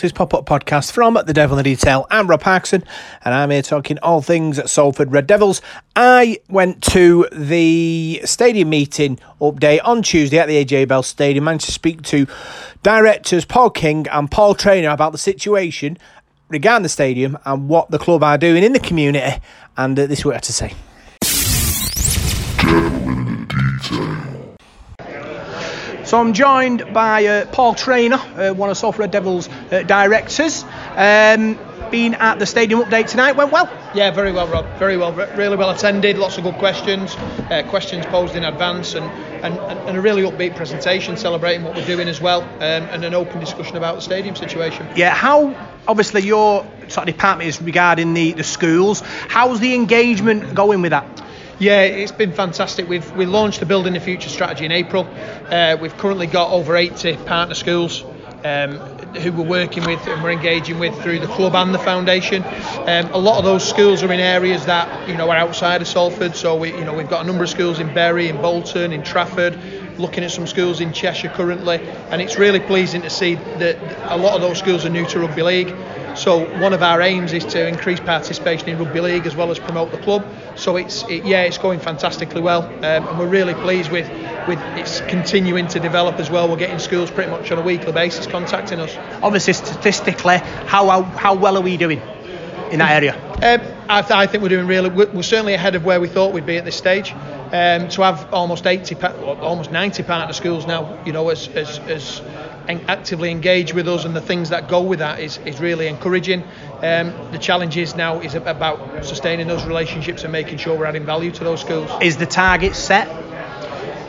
His pop up podcast from The Devil in the Detail? I'm Rob Parkinson, and I'm here talking all things Salford Red Devils. I went to the stadium meeting update on Tuesday at the AJ Bell Stadium, managed to speak to directors Paul King and Paul Trainer about the situation regarding the stadium and what the club are doing in the community, and uh, this is what I had to say. So I'm joined by uh, Paul Trainer, uh, one of Salford Red Devils uh, directors. Um, been at the stadium update tonight. Went well. Yeah, very well, Rob. Very well. Really well attended. Lots of good questions. Uh, questions posed in advance, and, and, and a really upbeat presentation celebrating what we're doing as well, um, and an open discussion about the stadium situation. Yeah. How obviously your sort of department is regarding the the schools. How's the engagement going with that? Yeah, it's been fantastic. We've we launched the Building the Future strategy in April. Uh, we've currently got over 80 partner schools um, who we're working with and we're engaging with through the club and the foundation. Um, a lot of those schools are in areas that you know are outside of Salford. So we you know we've got a number of schools in Bury, in Bolton, in Trafford. Looking at some schools in Cheshire currently, and it's really pleasing to see that a lot of those schools are new to rugby league. So one of our aims is to increase participation in rugby league as well as promote the club. So it's it, yeah, it's going fantastically well, um, and we're really pleased with with it's continuing to develop as well. We're getting schools pretty much on a weekly basis contacting us. Obviously, statistically, how how, how well are we doing in that area? Um, I, th- I, think we're doing really. We're certainly ahead of where we thought we'd be at this stage. Um, to have almost 80, almost 90 partner schools now, you know, as as, as actively engage with us and the things that go with that is, is really encouraging. Um, the challenge is now is about sustaining those relationships and making sure we're adding value to those schools. Is the target set?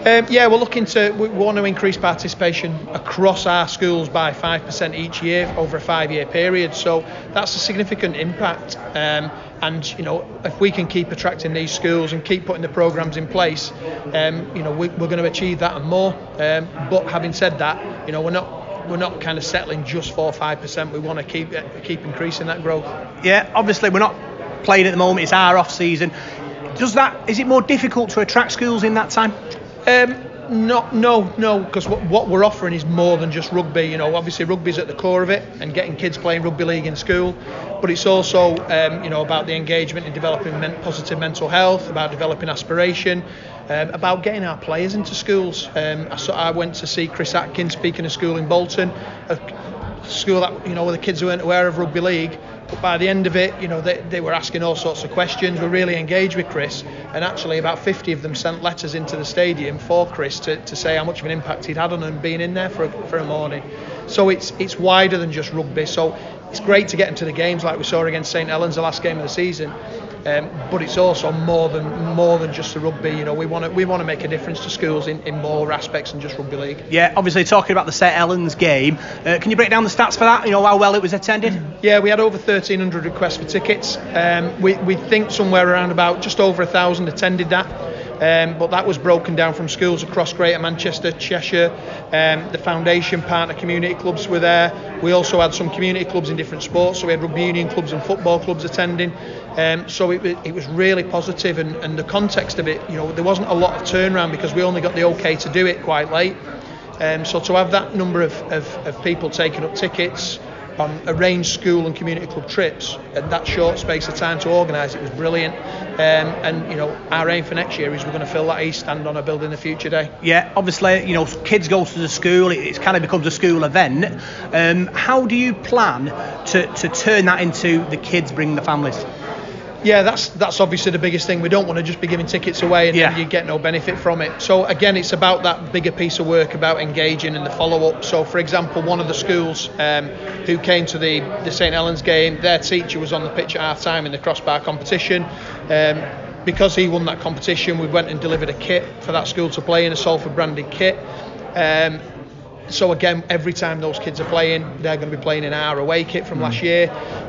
Um, yeah, we're looking to we want to increase participation across our schools by five percent each year over a five-year period. So that's a significant impact. Um, and you know, if we can keep attracting these schools and keep putting the programs in place, um, you know, we, are going to achieve that and more. Um, but having said that, you know, we're not we're not kind of settling just for five percent. We want to keep keep increasing that growth. Yeah, obviously we're not playing at the moment. It's our off season. Does that is it more difficult to attract schools in that time? Um, no, no, no, because what, what, we're offering is more than just rugby. You know, obviously rugby's at the core of it, and getting kids playing rugby league in school. But it's also, um, you know, about the engagement in developing men- positive mental health, about developing aspiration, um, about getting our players into schools. Um, I, I went to see Chris Atkins speaking a school in Bolton, a school that you know where the kids weren't aware of rugby league but by the end of it, you know, they, they were asking all sorts of questions. We're really engaged with Chris, and actually about 50 of them sent letters into the stadium for Chris to, to say how much of an impact he'd had on them being in there for a, for a morning. So it's it's wider than just rugby. So it's great to get into the games like we saw against St Helens the last game of the season. Um, but it's also more than more than just the rugby. You know, we want to we want to make a difference to schools in, in more aspects than just rugby league. Yeah, obviously talking about the St Helens game, uh, can you break down the stats for that? You know how well it was attended. Yeah, we had over 1,300 requests for tickets. Um, we we think somewhere around about just over a thousand attended that. Um, but that was broken down from schools across Greater Manchester, Cheshire. Um, the foundation partner community clubs were there. We also had some community clubs in different sports, so we had rugby union clubs and football clubs attending. Um, so it, it, was really positive, and, and the context of it, you know, there wasn't a lot of turnaround because we only got the okay to do it quite late. Um, so to have that number of, of, of people taking up tickets, on arranged school and community club trips in that short space of time to organise it was brilliant. Um, and you know, our aim for next year is we're going to fill that east stand on a building the future day. Yeah, obviously, you know, kids go to the school, it, it kind of becomes a school event. Um, how do you plan to, to turn that into the kids bringing the families? Yeah, that's that's obviously the biggest thing. We don't want to just be giving tickets away and yeah. you get no benefit from it. So again, it's about that bigger piece of work about engaging and the follow up. So for example, one of the schools um, who came to the the St Helens game, their teacher was on the pitch at half time in the crossbar competition. Um, because he won that competition, we went and delivered a kit for that school to play in a Salford branded kit. Um, so again, every time those kids are playing, they're going to be playing in our away kit from mm. last year,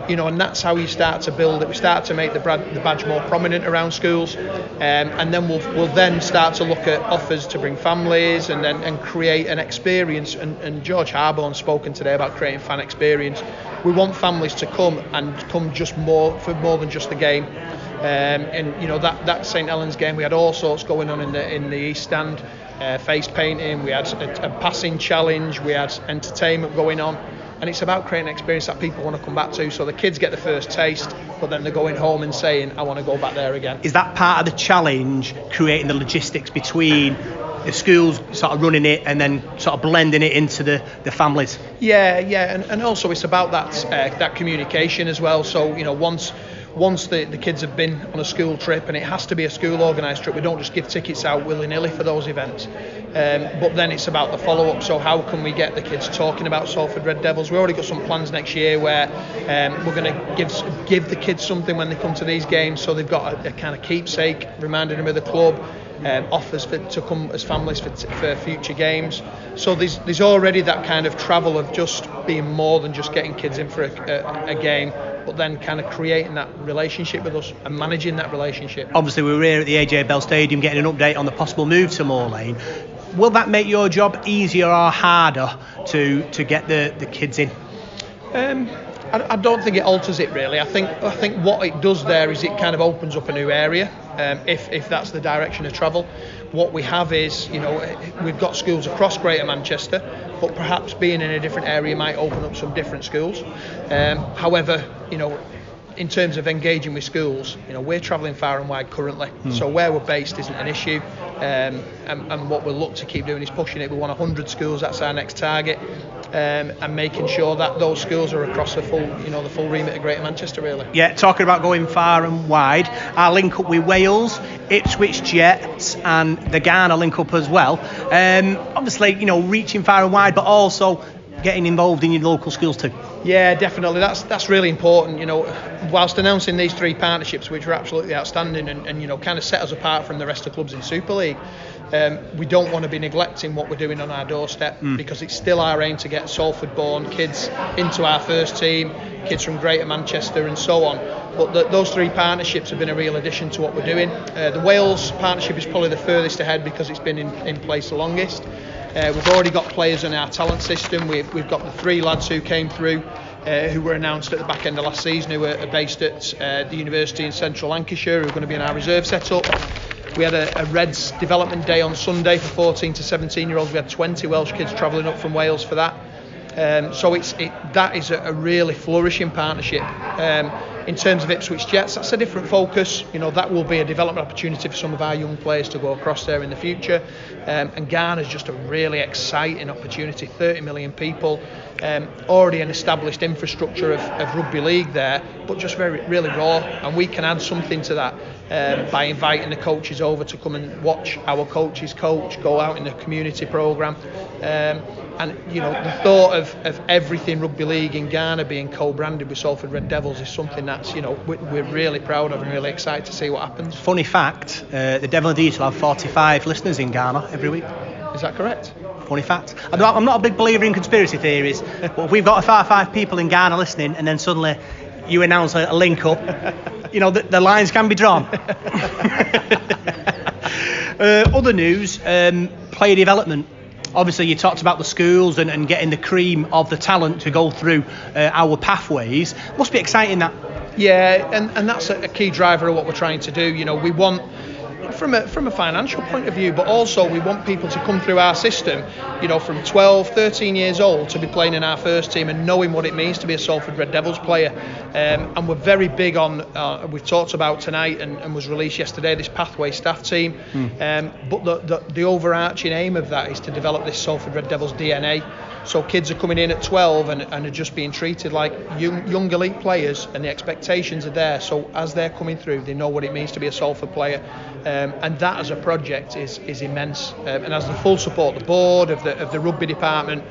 you know, and that's how you start to build it. We start to make the, the badge more prominent around schools, um, and then we'll we'll then start to look at offers to bring families and then and create an experience. And, and George Harborne spoken today about creating fan experience. We want families to come and come just more for more than just the game. Um, and you know that that St Helens game, we had all sorts going on in the in the East Stand uh, face painting, we had a, a, passing challenge, we had entertainment going on. And it's about creating an experience that people want to come back to. So the kids get the first taste, but then they're going home and saying, "I want to go back there again." Is that part of the challenge, creating the logistics between the schools sort of running it and then sort of blending it into the, the families? Yeah, yeah, and, and also it's about that uh, that communication as well. So you know once once the, the kids have been on a school trip, and it has to be a school organised trip, we don't just give tickets out willy nilly for those events. Um, but then it's about the follow up. So, how can we get the kids talking about Salford Red Devils? We've already got some plans next year where um, we're going to give give the kids something when they come to these games, so they've got a, a kind of keepsake, reminding them of the club. Um, offers for, to come as families for, for future games. So there's there's already that kind of travel of just being more than just getting kids in for a, a, a game, but then kind of creating that relationship with us and managing that relationship. Obviously, we were here at the AJ Bell Stadium getting an update on the possible move to Moor Lane. Will that make your job easier or harder to to get the, the kids in? Um, I, I don't think it alters it really. I think I think what it does there is it kind of opens up a new area. Um, if if that's the direction of travel, what we have is you know we've got schools across Greater Manchester, but perhaps being in a different area might open up some different schools. Um, however, you know in terms of engaging with schools, you know, we're travelling far and wide currently, hmm. so where we're based isn't an issue. Um, and, and, what we'll look to keep doing is pushing it. We want 100 schools. That's our next target um, and making sure that those schools are across the full, you know, the full remit of Greater Manchester, really. Yeah, talking about going far and wide, our link up with Wales, Ipswich Jets, and the Ghana link up as well. Um, obviously, you know, reaching far and wide, but also getting involved in your local schools too. Yeah, definitely. That's that's really important. You know, whilst announcing these three partnerships, which were absolutely outstanding and, and you know kind of set us apart from the rest of clubs in Super League, um, we don't want to be neglecting what we're doing on our doorstep mm. because it's still our aim to get Salford-born kids into our first team, kids from Greater Manchester and so on. But the, those three partnerships have been a real addition to what we're doing. Uh, the Wales partnership is probably the furthest ahead because it's been in, in place the longest. Uh, we've already got players in our talent system. We've, we've got the three lads who came through. Uh, who were announced at the back end of last season, who are based at uh, the university in central Lancashire, who are going to be in our reserve setup. We had a, a Reds development day on Sunday for 14 to 17 year olds. We had 20 Welsh kids travelling up from Wales for that. Um, so it's it, that is a, a, really flourishing partnership. Um, in terms of Ipswich Jets, that's a different focus. You know that will be a development opportunity for some of our young players to go across there in the future. Um, and Ghana is just a really exciting opportunity. 30 million people, um, already an established infrastructure of, of, rugby league there, but just very really raw. And we can add something to that um, by inviting the coaches over to come and watch our coaches coach, go out in the community program. Um, and you know the thought of, of everything rugby league in Ghana being co-branded with Salford Red Devils is something that's you know we're really proud of and really excited to see what happens. Funny fact, uh, the Devil and Detail have 45 listeners in Ghana every week. Is that correct? Funny fact. I'm not, I'm not a big believer in conspiracy theories, but we've got five people in Ghana listening, and then suddenly you announce a, a link up, you know the, the lines can be drawn. uh, other news, um, player development obviously you talked about the schools and, and getting the cream of the talent to go through uh, our pathways. Must be exciting that. Yeah, and, and that's a, a key driver of what we're trying to do. You know, we want from a from a financial point of view, but also we want people to come through our system, you know, from 12, 13 years old to be playing in our first team and knowing what it means to be a Salford Red Devils player. Um, and we're very big on, uh, we've talked about tonight and, and, was released yesterday, this pathway staff team. Mm. Um, but the, the, the overarching aim of that is to develop this Salford Red Devils DNA. So kids are coming in at 12 and, and are just being treated like young, young elite players, and the expectations are there. So as they're coming through, they know what it means to be a Salford player, um, and that as a project is is immense. Um, and as the full support, the board of the of the rugby department.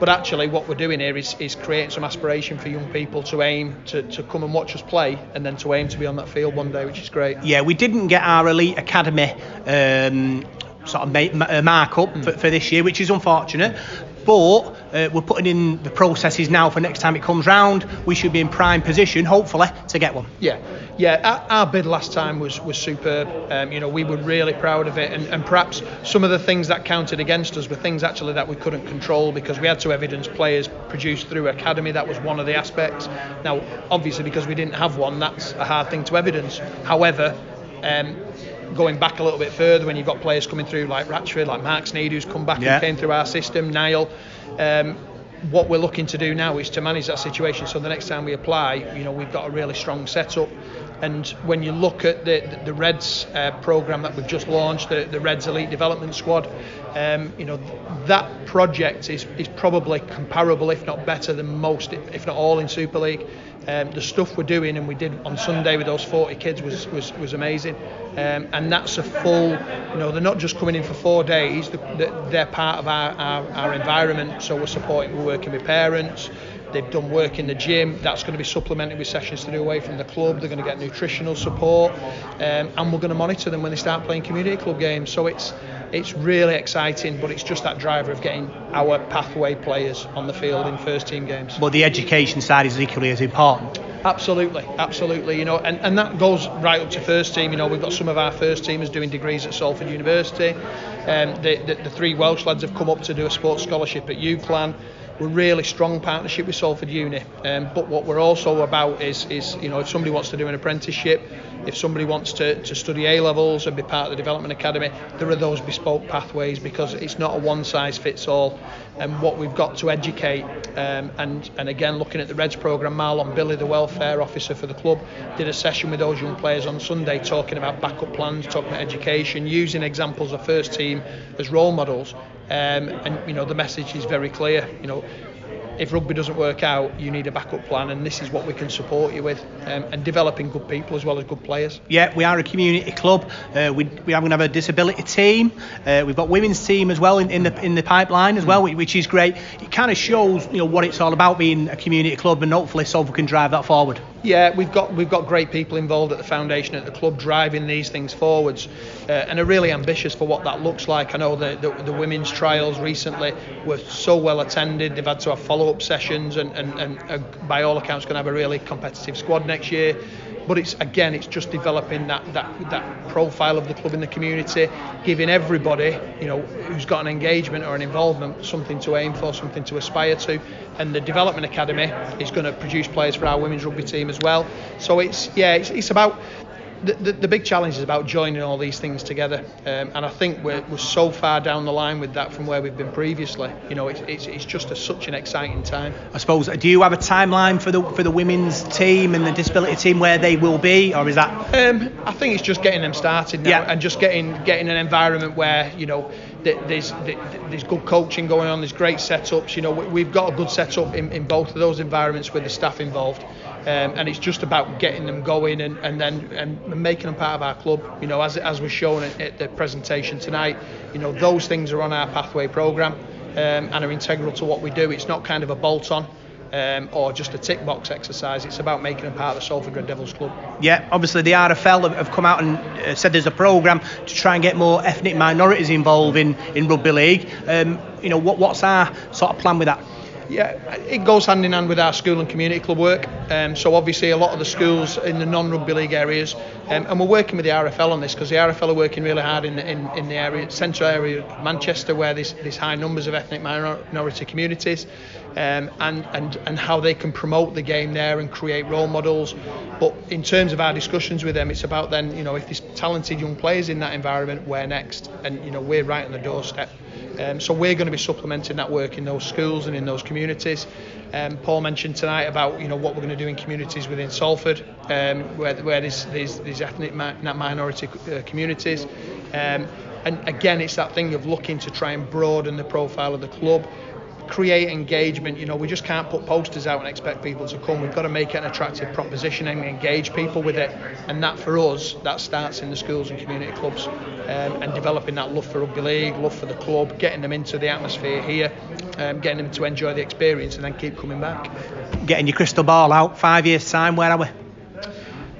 But actually, what we're doing here is, is creating some aspiration for young people to aim to, to come and watch us play, and then to aim to be on that field one day, which is great. Yeah, we didn't get our elite academy um, sort of uh, mark up mm. for, for, this year, which is unfortunate. But uh, we're putting in the processes now for next time it comes round. We should be in prime position, hopefully, to get one. Yeah, yeah. Our, our bid last time was was superb. Um, you know, we were really proud of it, and, and perhaps some of the things that counted against us were things actually that we couldn't control because we had to evidence players produced through academy. That was one of the aspects. Now, obviously, because we didn't have one, that's a hard thing to evidence. However. Um, going back a little bit further when you've got players coming through like Ratchford, like Mark Sneyd, who's come back yeah. and came through our system, Niall. Um, what we're looking to do now is to manage that situation so the next time we apply, you know, we've got a really strong setup. And when you look at the the Reds uh, program that we've just launched, the, the Reds Elite Development Squad, um, you know, that project is, is probably comparable, if not better, than most, if not all, in Super League. Um, the stuff we're doing and we did on Sunday with those 40 kids was was, was amazing. Um, and that's a full, you know, they're not just coming in for four days, they're part of our, our, our environment. So we're supporting, we're working with parents. They've done work in the gym. That's going to be supplemented with sessions to do away from the club. They're going to get nutritional support, um, and we're going to monitor them when they start playing community club games. So it's it's really exciting, but it's just that driver of getting our pathway players on the field in first team games. But the education side is equally as important. Absolutely, absolutely. You know, and, and that goes right up to first team. You know, we've got some of our first teamers doing degrees at Salford University. Um, the, the, the three Welsh lads have come up to do a sports scholarship at UCLan we're really strong partnership with Salford Uni. Um, but what we're also about is, is, you know, if somebody wants to do an apprenticeship, if somebody wants to, to study A levels and be part of the development academy, there are those bespoke pathways because it's not a one size fits all. And what we've got to educate, um, and and again looking at the Reds program, Marlon Billy, the welfare officer for the club, did a session with those young players on Sunday talking about backup plans, talking about education, using examples of first team as role models. Um, and you know the message is very clear. You know, if rugby doesn't work out, you need a backup plan, and this is what we can support you with, um, and developing good people as well as good players. Yeah, we are a community club. Uh, we we are going to have a disability team. Uh, we've got women's team as well in, in the in the pipeline as well, which is great. It kind of shows you know what it's all about being a community club, and hopefully Salford can drive that forward. Yeah, we've got we've got great people involved at the foundation at the club driving these things forwards, uh, and are really ambitious for what that looks like. I know the, the, the women's trials recently were so well attended. They've had to have follow-up sessions, and and, and uh, by all accounts, going to have a really competitive squad next year but it's again it's just developing that that that profile of the club in the community giving everybody you know who's got an engagement or an involvement something to aim for something to aspire to and the development academy is going to produce players for our women's rugby team as well so it's yeah it's, it's about the, the, the, big challenge is about joining all these things together, um, and I think we're, we're so far down the line with that from where we've been previously. You know, it's, it's, it's just a, such an exciting time. I suppose. Do you have a timeline for the for the women's team and the disability team where they will be, or is that? Um, I think it's just getting them started now, yeah. and just getting getting an environment where you know there's there's good coaching going on, there's great setups. You know, we've got a good setup in, in both of those environments with the staff involved. Um, and it's just about getting them going and, and then and making them part of our club. You know, as as was shown at, at the presentation tonight, you know those things are on our pathway program um, and are integral to what we do. It's not kind of a bolt-on. Um, or just a tick box exercise. It's about making them part of the Salford Red Devils club. Yeah, obviously the RFL have come out and uh, said there's a programme to try and get more ethnic minorities involved in, in rugby league. Um, you know, what, what's our sort of plan with that? Yeah, it goes hand in hand with our school and community club work. Um, so obviously a lot of the schools in the non-rugby league areas, um, and we're working with the RFL on this because the RFL are working really hard in in, in the area, central area of Manchester, where there's, there's high numbers of ethnic minority communities, um, and and and how they can promote the game there and create role models. But in terms of our discussions with them, it's about then you know if there's talented young players in that environment, where next, and you know we're right on the doorstep. Um, so we're going to be supplementing that work in those schools and in those communities. Um, Paul mentioned tonight about you know what we're going to do in communities within Salford, um, where, where there's, there's, there's ethnic minority uh, communities. Um, and again, it's that thing of looking to try and broaden the profile of the club create engagement. You know, we just can't put posters out and expect people to come. We've got to make it an attractive proposition and engage people with it. And that for us, that starts in the schools and community clubs um, and developing that love for rugby league, love for the club, getting them into the atmosphere here, um, getting them to enjoy the experience and then keep coming back. Getting your crystal ball out, five years' time, where are we?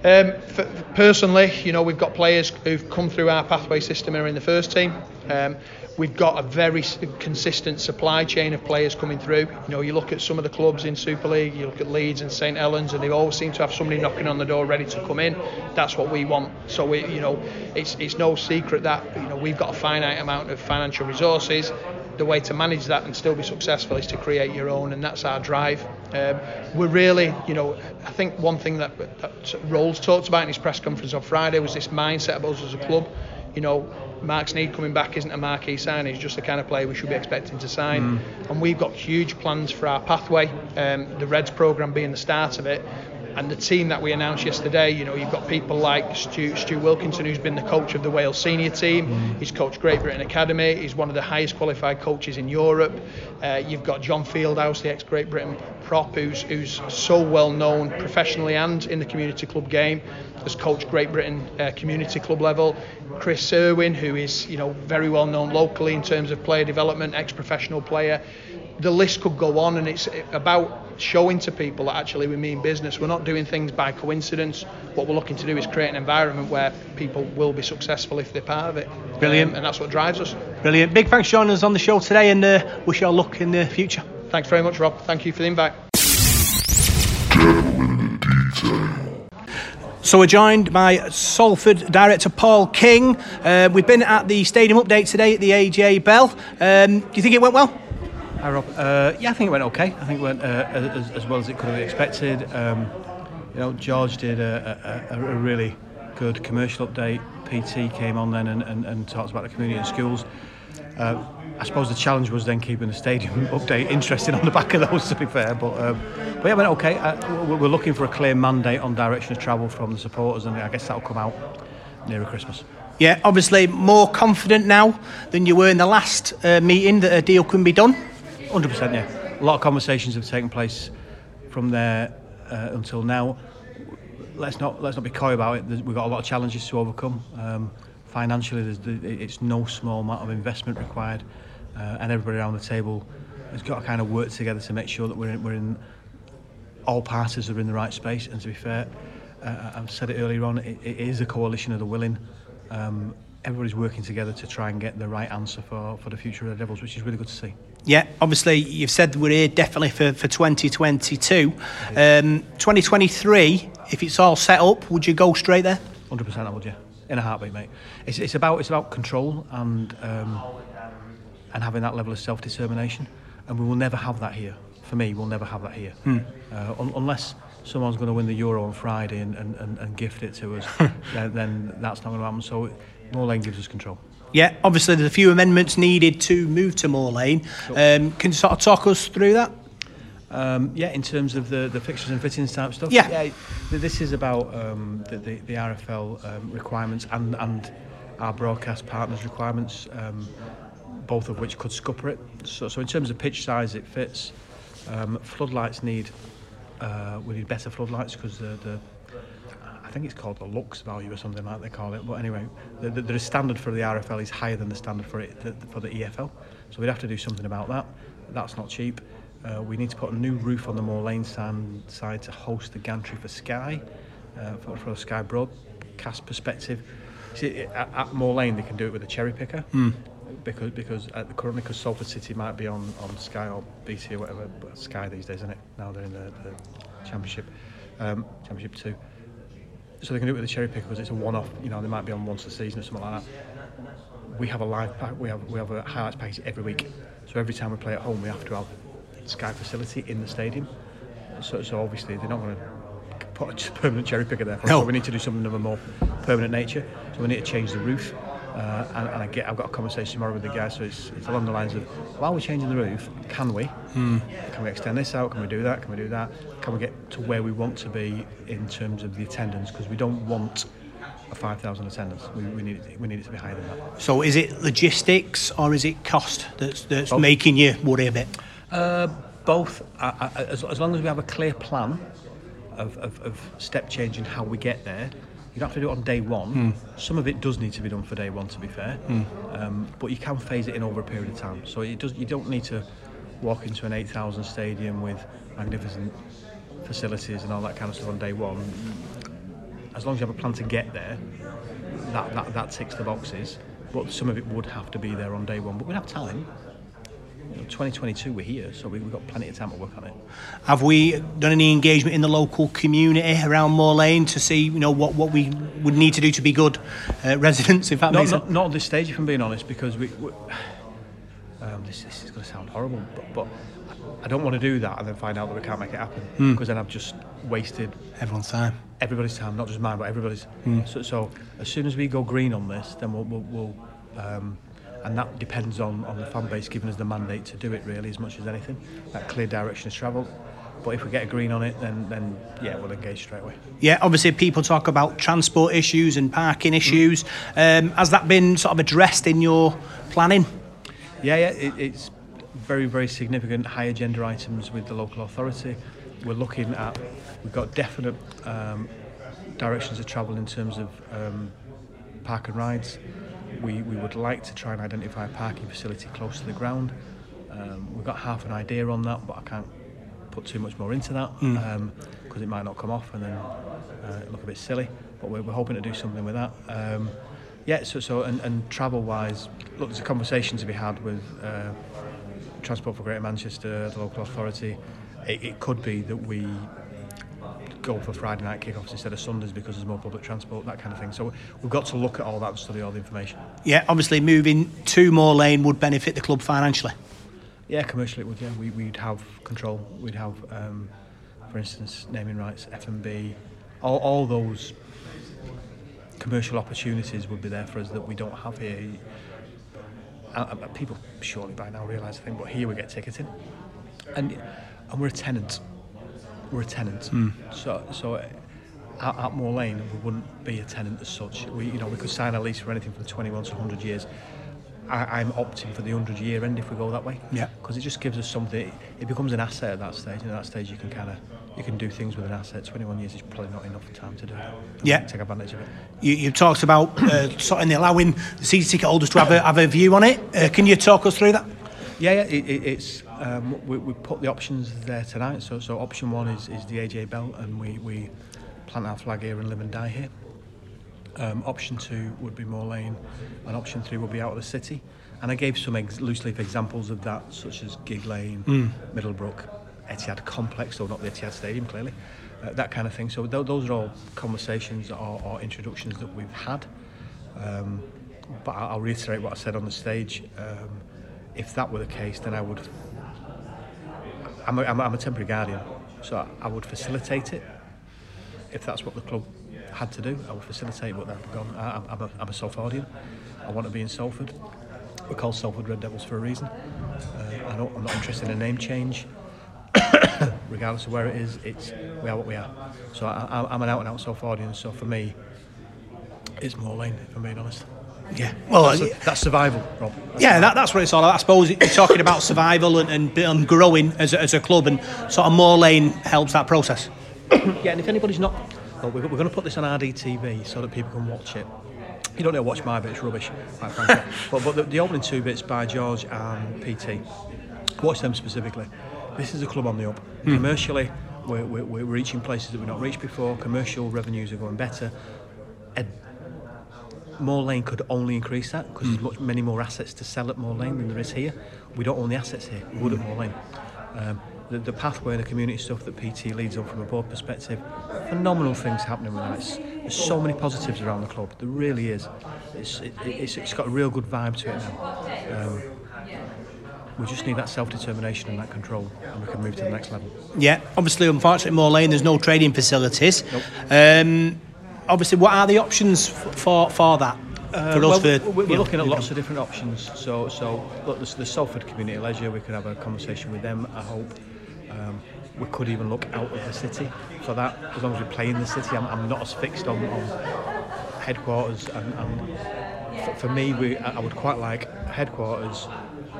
Um, for, personally, you know, we've got players who've come through our pathway system and are in the first team. Um, we've got a very consistent supply chain of players coming through. You know, you look at some of the clubs in Super League, you look at Leeds and St Helens, and they always seem to have somebody knocking on the door ready to come in. That's what we want. So we, you know, it's it's no secret that you know we've got a finite amount of financial resources. The way to manage that and still be successful is to create your own, and that's our drive. Um, we're really, you know, I think one thing that, that Rolls talked about in his press conference on Friday was this mindset of us as a club you know, Mark Sneyd coming back isn't a marquee sign. He's just the kind of player we should be expecting to sign. Mm. And we've got huge plans for our pathway. Um, the Reds program being the start of it. And the team that we announced yesterday, you know, you've got people like Stu, Stu Wilkinson, who's been the coach of the Wales senior team. Mm. He's coached Great Britain Academy. He's one of the highest qualified coaches in Europe. Uh, you've got John Fieldhouse, the ex Great Britain prop, who's who's so well known professionally and in the community club game has coached Great Britain uh, community club level. Chris Irwin, who is you know very well known locally in terms of player development, ex-professional player. The list could go on, and it's about showing to people that actually we mean business. We're not doing things by coincidence. What we're looking to do is create an environment where people will be successful if they're part of it. Brilliant, um, and that's what drives us. Brilliant. Big thanks for joining us on the show today, and uh, wish you all luck in the future. Thanks very much, Rob. Thank you for the invite. So we're joined by Salford director Paul King. Uh, we've been at the stadium update today at the AJ Bell. Um, do you think it went well? Hi Rob. Uh, yeah, I think it went okay. I think it went uh, as, as, well as it could have been expected. Um, you know, George did a, a, a, really good commercial update. PT came on then and, and, and talked about the community and schools. Uh, I suppose the challenge was then keeping the stadium update interesting on the back of those, to be fair. But, um, but yeah, went okay. Uh, we're looking for a clear mandate on direction of travel from the supporters, and I guess that'll come out nearer Christmas. Yeah, obviously more confident now than you were in the last uh, meeting that a deal can be done. 100%, yeah. A lot of conversations have taken place from there uh, until now. Let's not let's not be coy about it. We've got a lot of challenges to overcome. Um, financially, it's no small amount of investment required uh, and everybody around the table has got to kind of work together to make sure that we're in, we're in all parties are in the right space. And to be fair, uh, I've said it earlier on, it, it is a coalition of the willing. Um, everybody's working together to try and get the right answer for, for the future of the Devils, which is really good to see. Yeah, obviously you've said we're here definitely for, for 2022. Um, 2023, if it's all set up, would you go straight there? 100% I would, yeah. In a heartbeat, mate. It's, it's about it's about control and um, and having that level of self determination. And we will never have that here. For me, we'll never have that here. Mm. Uh, un- unless someone's going to win the Euro on Friday and, and, and, and gift it to us, then, then, that's not going to happen. So Moor Lane gives us control. Yeah, obviously there's a few amendments needed to move to Moor Lane. Um, can you sort of talk us through that? Um, yeah, in terms of the, the fixtures and fittings type stuff. Yeah. yeah this is about um, the, the, the RFL um, requirements and, and our broadcast partners' requirements. Um, both of which could scupper it. So, so in terms of pitch size, it fits. Um, floodlights need uh, we need better floodlights because the, the I think it's called the lux value or something like they call it. But anyway, the, the, the standard for the RFL is higher than the standard for it the, for the EFL. So we'd have to do something about that. That's not cheap. Uh, we need to put a new roof on the Moor Lane side to host the gantry for Sky, uh, for, for a Sky broadcast perspective. See, at, at Moor Lane, they can do it with a cherry picker. Mm because because at the, currently because Salford City might be on, on Sky or BT or whatever, but Sky these days, isn't it? Now they're in the, the Championship, um, Championship two. So they can do it with the cherry picker because it's a one-off. You know, they might be on once a season or something like that. We have a live pack. We have we have a highlights package every week. So every time we play at home, we have to have Sky facility in the stadium. So, so obviously they're not going to put a permanent cherry picker there. No. So we need to do something of a more permanent nature. So we need to change the roof. Uh, and, and I get, I've got a conversation tomorrow with the guy, so it's, it's along the lines of, while we're changing the roof, can we? Mm. Can we extend this out? Can we do that? Can we do that? Can we get to where we want to be in terms of the attendance? Because we don't want a 5,000 attendance. We, we, need it, we need it to be higher than that. So is it logistics or is it cost that's, that's making you worry a bit? Uh, both. I, I, as, as long as we have a clear plan of, of, of step change in how we get there, you don't have to do it on day one. Mm. Some of it does need to be done for day one, to be fair, mm. um, but you can phase it in over a period of time. So it does. You don't need to walk into an 8,000 stadium with magnificent facilities and all that kind of stuff on day one. As long as you have a plan to get there, that, that, that ticks the boxes. But some of it would have to be there on day one. But we'd have time. 2022 we're here, so we, have got plenty of time to work on it. Have we done any engagement in the local community around Moor Lane to see, you know, what, what we would need to do to be good uh, residents? If that not, makes not, sense. Not at this stage, if I'm being honest, because we, um, this, this is going to sound horrible, but, but I don't want to do that and then find out that we can't make it happen Hmm. because then I've just wasted Everyone's time. everybody's time, not just mine, but everybody's. So, so as soon as we go green on this, then we'll, we'll, we'll um, and that depends on, on the fan base giving us the mandate to do it really as much as anything. That clear direction of travel. But if we get a green on it, then then yeah, we'll engage straight away. Yeah, obviously people talk about transport issues and parking issues. Um, has that been sort of addressed in your planning? Yeah, yeah, it, it's very, very significant high agenda items with the local authority. We're looking at, we've got definite um, directions of travel in terms of um, park and rides. We, we would like to try and identify a parking facility close to the ground. Um, we've got half an idea on that, but I can't put too much more into that because it might not come off and then uh, look a bit silly. But we're, we're hoping to do something with that. Um, yeah, so, so and, and travel wise, look, there's a conversation to be had with uh, Transport for Greater Manchester, the local authority. It, it could be that we go for Friday night kickoffs instead of Sundays because there's more public transport, that kind of thing. So we've got to look at all that and study all the information. Yeah, obviously moving to Moor Lane would benefit the club financially. Yeah, commercially it would. Yeah, we, we'd have control. We'd have, um, for instance, naming rights, F&B, all, all those commercial opportunities would be there for us that we don't have here. Uh, uh, people surely by now realise the thing, but here we get ticketing, and and we're a tenant. We're a tenant, so so. uh, At, at Moor Lane, we wouldn't be a tenant as such. We, you know, we could sign a lease for anything from 21 to 100 years. I, I'm opting for the 100 year end if we go that way. Yeah. Because it just gives us something. It becomes an asset at that stage. And at that stage, you can kind of you can do things with an asset. 21 years is probably not enough time to do that. Yeah. Take advantage of it. You, you talked about uh, sort of allowing the season ticket holders to have a, have a view on it. Uh, can you talk us through that? Yeah, yeah. It, it, it's um, we, we put the options there tonight. So so option one is, is the AJ Bell, and we, we plant our flag here and live and die here. Um, option two would be Moor Lane, and option three would be out of the city. And I gave some ex- loose leaf examples of that, such as Gig Lane, Middlebrook, Etihad Complex, though not the Etihad Stadium, clearly, uh, that kind of thing. So th- those are all conversations or, or introductions that we've had. Um, but I'll reiterate what I said on the stage. Um, if that were the case, then I would. I'm a, I'm a, temporary guardian, so I, would facilitate it. If that's what the club had to do, I would facilitate, that'd be gone. I, I'm, I'm, a, I'm a Salfordian. I want to be in Salford. We're called Salford Red Devils for a reason. Uh, I don't, I'm not interested in a name change. Regardless of where it is, it's we are what we are. So I, I'm an out and out Salfordian. So for me, it's Moor Lane. If I'm being honest. Yeah. Well, That's, uh, that's survival, Rob. That's yeah, that, that's what it's all about. I suppose you're talking about survival and, and, and growing as a, as a club, and sort of Moor Lane helps that process. Yeah, and if anybody's not, well, we're, we're going to put this on RDTV so that people can watch it. You don't need to watch my bit; it's rubbish, quite frankly. but but the, the opening two bits by George and PT, watch them specifically. This is a club on the up. Commercially, we're, we're, we're reaching places that we've not reached before. Commercial revenues are going better. Ed, Moor Lane could only increase that because there's much, many more assets to sell at Moor Lane than there is here. We don't own the assets here. We would at Moor Lane. Um, the, the pathway and the community stuff that PT leads on from a board perspective, phenomenal things happening with that. It's, there's so many positives around the club. There really is. It's, it, it's, it's got a real good vibe to it now. Um, we just need that self-determination and that control, and we can move to the next level. Yeah, obviously, unfortunately, Moor Lane, there's no trading facilities. Um, obviously, what are the options for for that? for us, Uh, well, for, we're, know, looking at lots know. of different options. So, so look, there's the Salford Community Leisure. We could have a conversation with them. I hope um, we could even look out of the city for that. As long as we play in the city, I'm, I'm not as fixed on, on headquarters. And, and for, for me, we, I would quite like headquarters,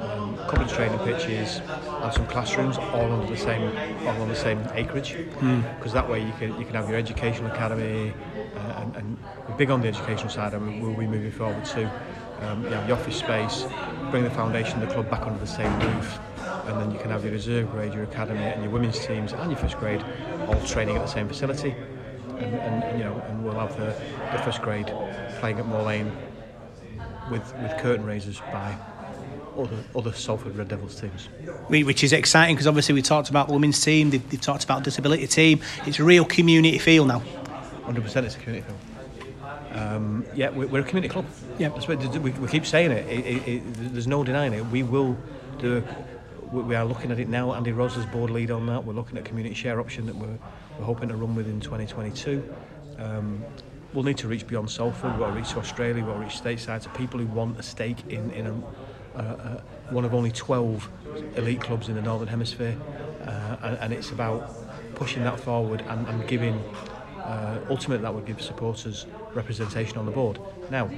um, a couple of training pitches, and some classrooms, all under the same, all on the same acreage. Because that way you can you can have your educational academy, and, and we're big on the educational side, and we- we'll be moving forward to Um, the office space, bring the foundation of the club back under the same roof, and then you can have your reserve grade, your academy, and your women's teams, and your first grade, all training at the same facility. And, and you know, and we'll have the, the first grade playing at Moor Lane with with curtain raisers by other other Salford Red Devils teams. Which is exciting because obviously we talked about the women's team, they've, they've talked about disability team. It's a real community feel now. 100% it's a community film. Um, yeah, we're, we're a community club. Yeah. That's what, we, we keep saying it. It, it, it. There's no denying it. We will do. We are looking at it now. Andy Rose is board lead on that. We're looking at a community share option that we're, we're hoping to run with in 2022. Um, we'll need to reach beyond Salford. We've got to reach to Australia. We've got to reach stateside to people who want a stake in in a, uh, uh, one of only 12 elite clubs in the Northern Hemisphere, uh, and, and it's about pushing that forward and, and giving. Uh, ultimately, that would give supporters representation on the board. Now,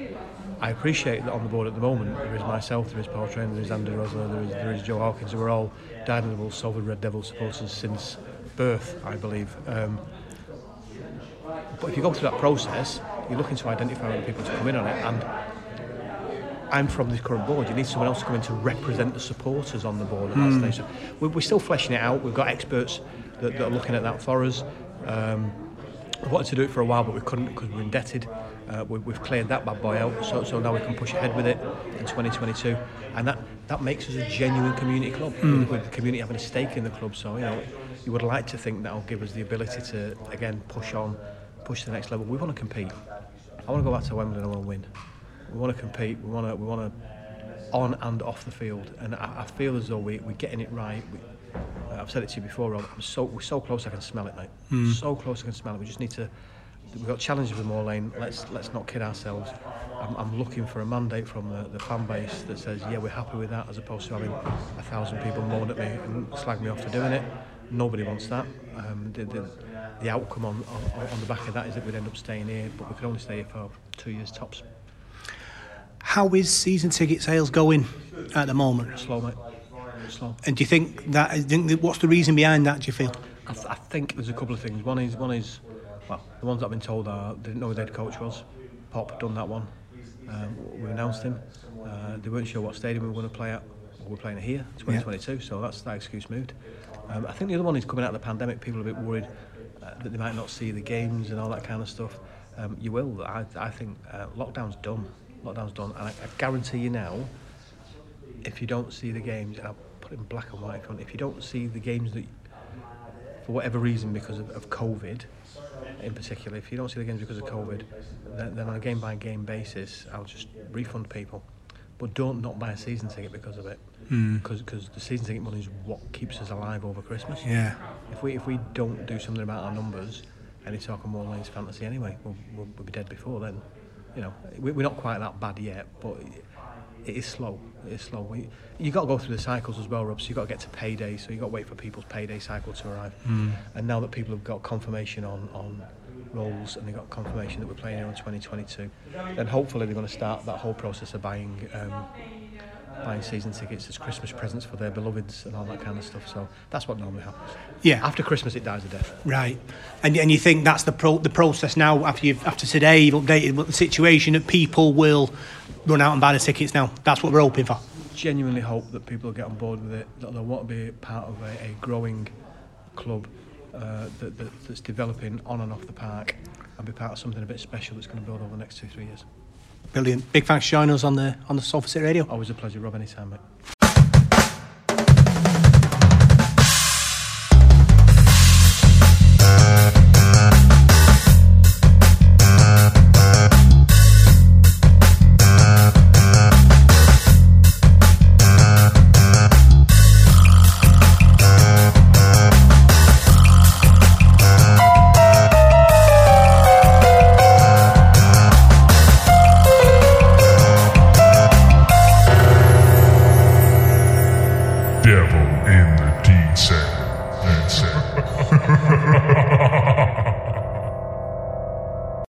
I appreciate that on the board at the moment there is myself, there is Paul Trainer, there is Andy Rosler, there is, there is Joe Hawkins, who are all dyed-in-the-wool Salford Red Devil supporters since birth, I believe. Um, but if you go through that process, you're looking to identify other people to come in on it, and I'm from this current board. You need someone else to come in to represent the supporters on the board at that stage. So we're, we're still fleshing it out. We've got experts that, that are looking at that for us. Um, we wanted to do it for a while, but we couldn't because we're indebted. Uh, we, we've cleared that bad boy out, so, so now we can push ahead with it in 2022, and that, that makes us a genuine community club with, with the community having a stake in the club. So you know, you would like to think that will give us the ability to again push on, push to the next level. We want to compete. I want to go back to Wembley and I want to win. We want to compete. We want to. We want to on and off the field, and I, I feel as though we, we're getting it right. We, I've said it to you before, Rob. I'm so we're so close. I can smell it, mate. So close. I can smell it. We just need to. We've got challenges with Moor Lane. Let's let's not kid ourselves. I'm, I'm looking for a mandate from the, the fan base that says, yeah, we're happy with that, as opposed to having a thousand people moan at me and slag me off for doing it. Nobody wants that. Um, the, the, the outcome on, on, on the back of that is that we'd end up staying here, but we could only stay here for two years tops. How is season ticket sales going at the moment? Slow, mate. And do you think that? I think What's the reason behind that? Do you feel? I, th- I think there's a couple of things. One is, one is, well, the ones that I've been told are they didn't know who their coach was. Pop done that one. Um, we announced him. Uh, they weren't sure what stadium we were going to play at. Well, we're playing it here, 2022. So that's that excuse moved. Um, I think the other one is coming out of the pandemic. People are a bit worried uh, that they might not see the games and all that kind of stuff. Um, you will. I, I think uh, lockdown's done. Lockdown's done, and I, I guarantee you now, if you don't see the games, and I'll put in black and white in front, if you don't see the games that for whatever reason because of, of COVID in particular, if you don't see the games because of COVID, then, then on a game by game basis, I'll just refund people. But don't not buy a season ticket because of it, hmm. because the season ticket money is what keeps us alive over Christmas. Yeah. If we if we don't do something about our numbers, any talk of Moor Lane's fantasy anyway, we'll, we'll, we'll be dead before then. You know, we, we're not quite that bad yet, but it is slow. It is slow. We, you got to go through the cycles as well, Rob. So you got to get to payday. So you got to wait for people's payday cycle to arrive. And now that people have got confirmation on on roles and they got confirmation that we're playing here in 2022, then hopefully they're going to start that whole process of buying. Um, Buying season tickets as Christmas presents for their beloveds and all that kind of stuff. So that's what normally happens. Yeah. After Christmas, it dies a death. Right, and and you think that's the pro the process now after you after today you've updated what the situation that people will run out and buy the tickets now. That's what we're hoping for. genuinely hope that people will get on board with it, that they'll want to be part of a, a growing club uh, that, that, that's developing on and off the park and be part of something a bit special that's going to build over the next two, three years. Brilliant. Big thanks for joining us on the on the Salford City Radio. Always a pleasure, Rob, anytime, mate.